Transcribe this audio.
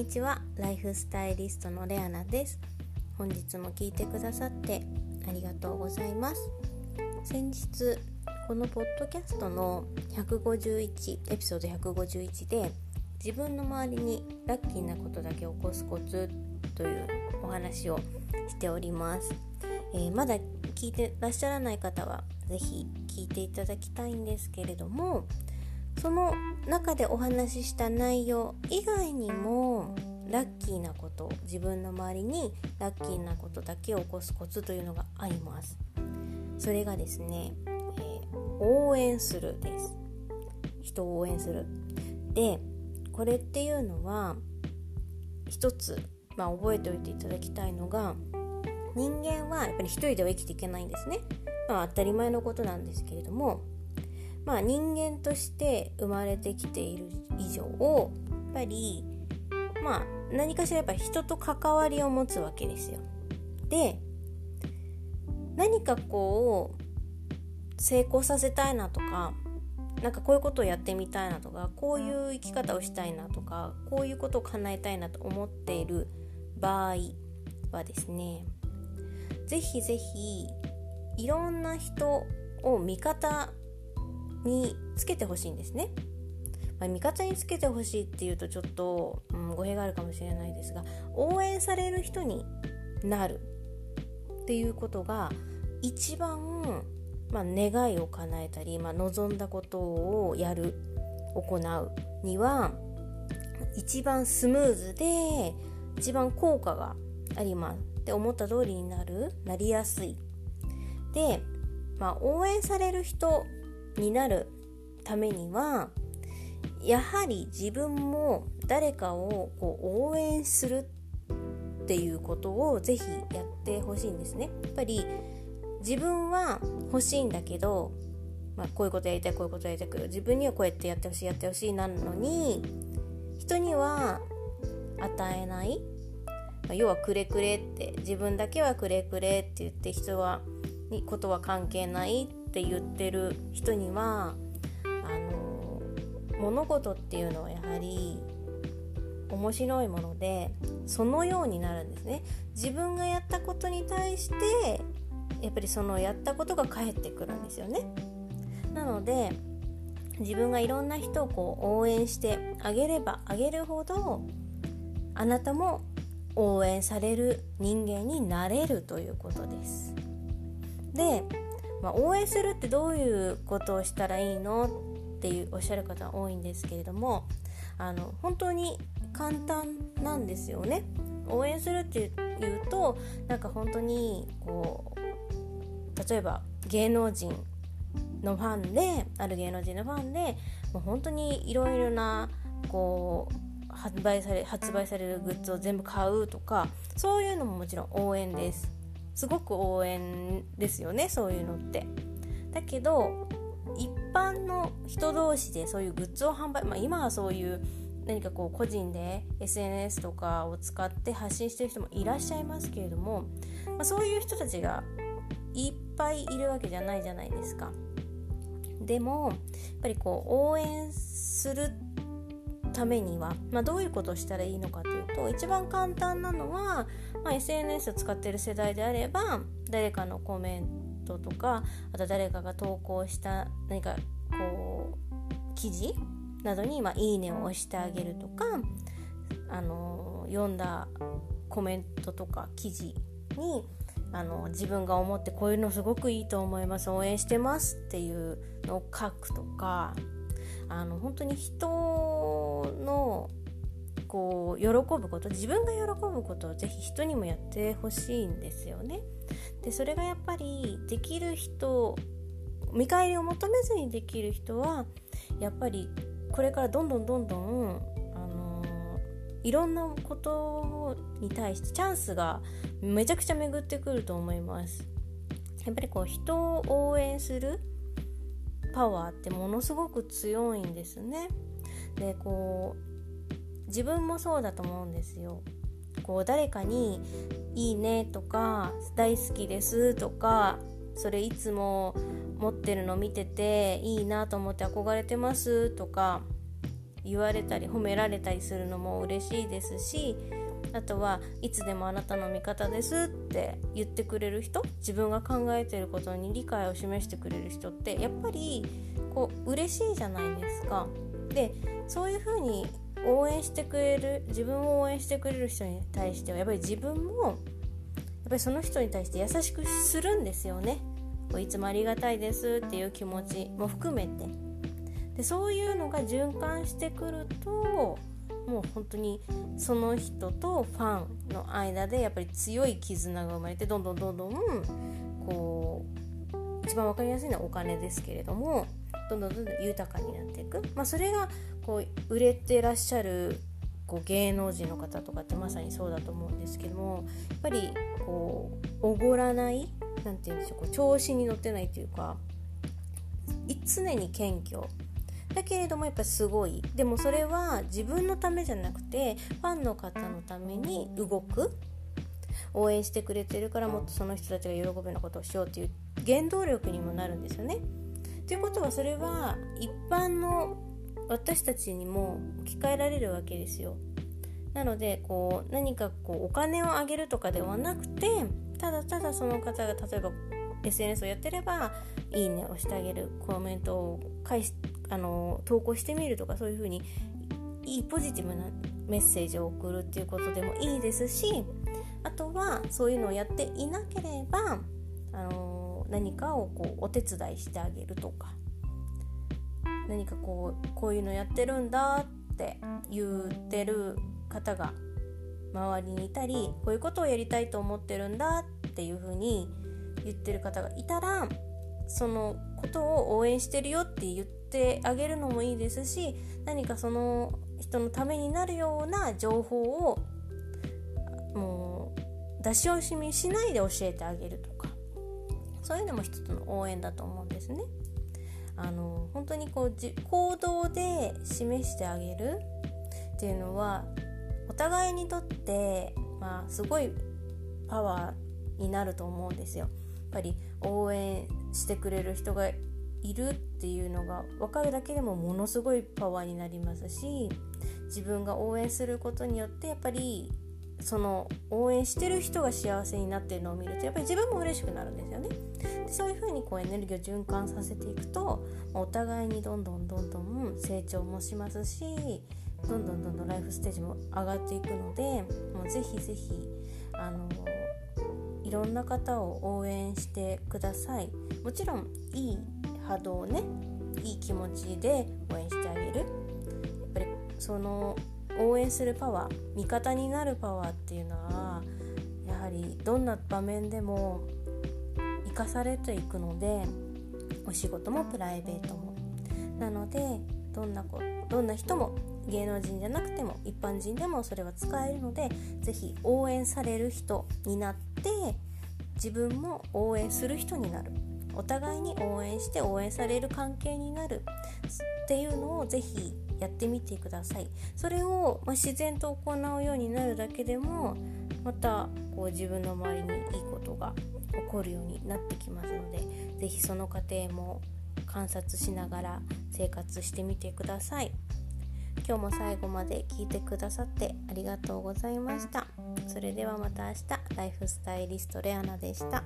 にちは。ライフスタイリストのレアナです。本日も聞いてくださってありがとうございます。先日このポッドキャストの151エピソード151で自分の周りにラッキーなことだけ起こすコツというお話をしております、えー、まだ聞いてらっしゃらない方は是非聞いていただきたいんですけれどもその中でお話しした内容以外にもラッキーなこと自分の周りにラッキーなことだけを起こすコツというのがあります。それがですね、えー、応援するです。人を応援する。でこれっていうのは一つ、まあ、覚えておいていただきたいのが人間はやっぱり一人では生きていけないんですね、まあ、当たり前のことなんですけれどもまあ、人間として生まれてきている以上をやっぱり、まあ、何かしらやっぱ人と関わりを持つわけですよ。で何かこう成功させたいなとかなんかこういうことをやってみたいなとかこういう生き方をしたいなとかこういうことを叶えたいなと思っている場合はですね是非是非いろんな人を味方につけてほしいんですね。まあ、味方につけてほしいっていうとちょっと、うん、語弊があるかもしれないですが応援される人になるっていうことが一番、まあ、願いを叶えたり、まあ、望んだことをやる行うには一番スムーズで一番効果がありますって思った通りになるなりやすいで、まあ、応援される人になるためにはやはり自分も誰かをこう応援するっていうことをぜひやってほしいんですね。やっぱり自分は欲しいんだけど、まあ、こういうことやりたいこういうことやりたいけど自分にはこうやってやってほしいやってほしいなのに人には与えない、まあ、要はくれくれって自分だけはくれくれって言って人はにことは関係ないっって言ってる人にはあの物事っていうのはやはり面白いものでそのようになるんですね。自分がやったことに対してやっぱりそのやったことが返ってくるんですよね。なので自分がいろんな人をこう応援してあげればあげるほどあなたも応援される人間になれるということです。でまあ、応援するってどういうことをしたらいいのっていうおっしゃる方多いんですけれどもあの本当に簡単なんですよね。応援するっていうとなんか本当にこう例えば芸能人のファンである芸能人のファンでもう本当にいろいろなこう発売され発売されるグッズを全部買うとかそういうのももちろん応援です。すごく応援ですよねそういうのってだけど一般の人同士でそういうグッズを販売、まあ、今はそういう何かこう個人で SNS とかを使って発信してる人もいらっしゃいますけれども、まあ、そういう人たちがいっぱいいるわけじゃないじゃないですか。でもやっぱりこう応援するためには、まあ、どういうことをしたらいいのかというと一番簡単なのは、まあ、SNS を使っている世代であれば誰かのコメントとかあと誰かが投稿した何かこう記事などに、まあ、いいねを押してあげるとか、あの読んだコメントとか記事にあの自分が思ってこういうのすごくいいと思います応援してますっていうのを書くとかあの本当に人のこう喜ぶこと自分が喜ぶことをぜひ人にもやってほしいんですよね。でそれがやっぱりできる人見返りを求めずにできる人はやっぱりこれからどんどんどんどんあのいろんなことに対してチャンスがめちゃくちゃ巡ってくると思います。やっぱりこう人を応援するパワーってものすごく強いんですね。でこう自分もそうだと思うんですよ。こう誰かに「いいね」とか「大好きです」とかそれいつも持ってるの見てていいなと思って憧れてますとか言われたり褒められたりするのも嬉しいですしあとはいつでもあなたの味方ですって言ってくれる人自分が考えてることに理解を示してくれる人ってやっぱりこう嬉しいじゃないですか。でそういうふうに応援してくれる自分を応援してくれる人に対してはやっぱり自分もやっぱりその人に対して優しくするんですよね。いつもありがたいですっていう気持ちも含めてでそういうのが循環してくるともう本当にその人とファンの間でやっぱり強い絆が生まれてどんどんどんどんこう一番分かりやすいのはお金ですけれどもどんどんどんどん豊かになっていく、まあ、それがこう売れてらっしゃるこう芸能人の方とかってまさにそうだと思うんですけどもやっぱりこうおごらない何て言うんでしょうこう調子に乗ってないというか常に謙虚。だけれどもやっぱすごい。でもそれは自分のためじゃなくてファンの方のために動く。応援してくれてるからもっとその人たちが喜ぶようなことをしようっていう原動力にもなるんですよね。ということはそれは一般の私たちにも置き換えられるわけですよ。なのでこう何かこうお金をあげるとかではなくてただただその方が例えば SNS をやってれば「いいね」をしてあげるコメントを返しあの投稿してみるとかそういう風にいいポジティブなメッセージを送るっていうことでもいいですしあとはそういうのをやっていなければあの何かをこうお手伝いしてあげるとか何かこうこういうのやってるんだって言ってる方が周りにいたりこういうことをやりたいと思ってるんだっていう風に言ってる方がいたらそのことを応援してるよって言ってあげるのもいいですし何かその人のためになるような情報をもう出し惜しみしないで教えてあげるとかそういうのも一つの応援だと思うんですね。あの本当にこう行動で示してあげるっていうのはお互いにとって、まあ、すごいパワーになると思うんですよ。やっぱり応援してくれる人がいるっていうのが分かるだけでもものすごいパワーになりますし自分が応援することによってやっぱりその応援してる人が幸せになってるのを見るとやっぱり自分も嬉しくなるんですよね。でそういうふうにこうエネルギーを循環させていくとお互いにどんどんどんどん成長もしますしどんどんどんどんライフステージも上がっていくのでもうぜひぜひあのいろんな方を応援してください。もちろんいい波動をねいい気持ちで応援してあげるやっぱりその応援するパワー味方になるパワーっていうのはやはりどんな場面でも生かされていくのでお仕事もプライベートも。なのでどんな子どんな人も芸能人じゃなくても一般人でもそれは使えるので是非応援される人になって自分も応援する人になる。お互いに応援して応援される関係になるっていうのをぜひやってみてください。それを、ま、自然と行うようになるだけでもまたこう自分の周りにいいことが起こるようになってきますので是非その過程も観察しながら生活してみてください。今日も最後まで聞いてくださってありがとうございました。それではまた明日ライフスタイリストレアナでした。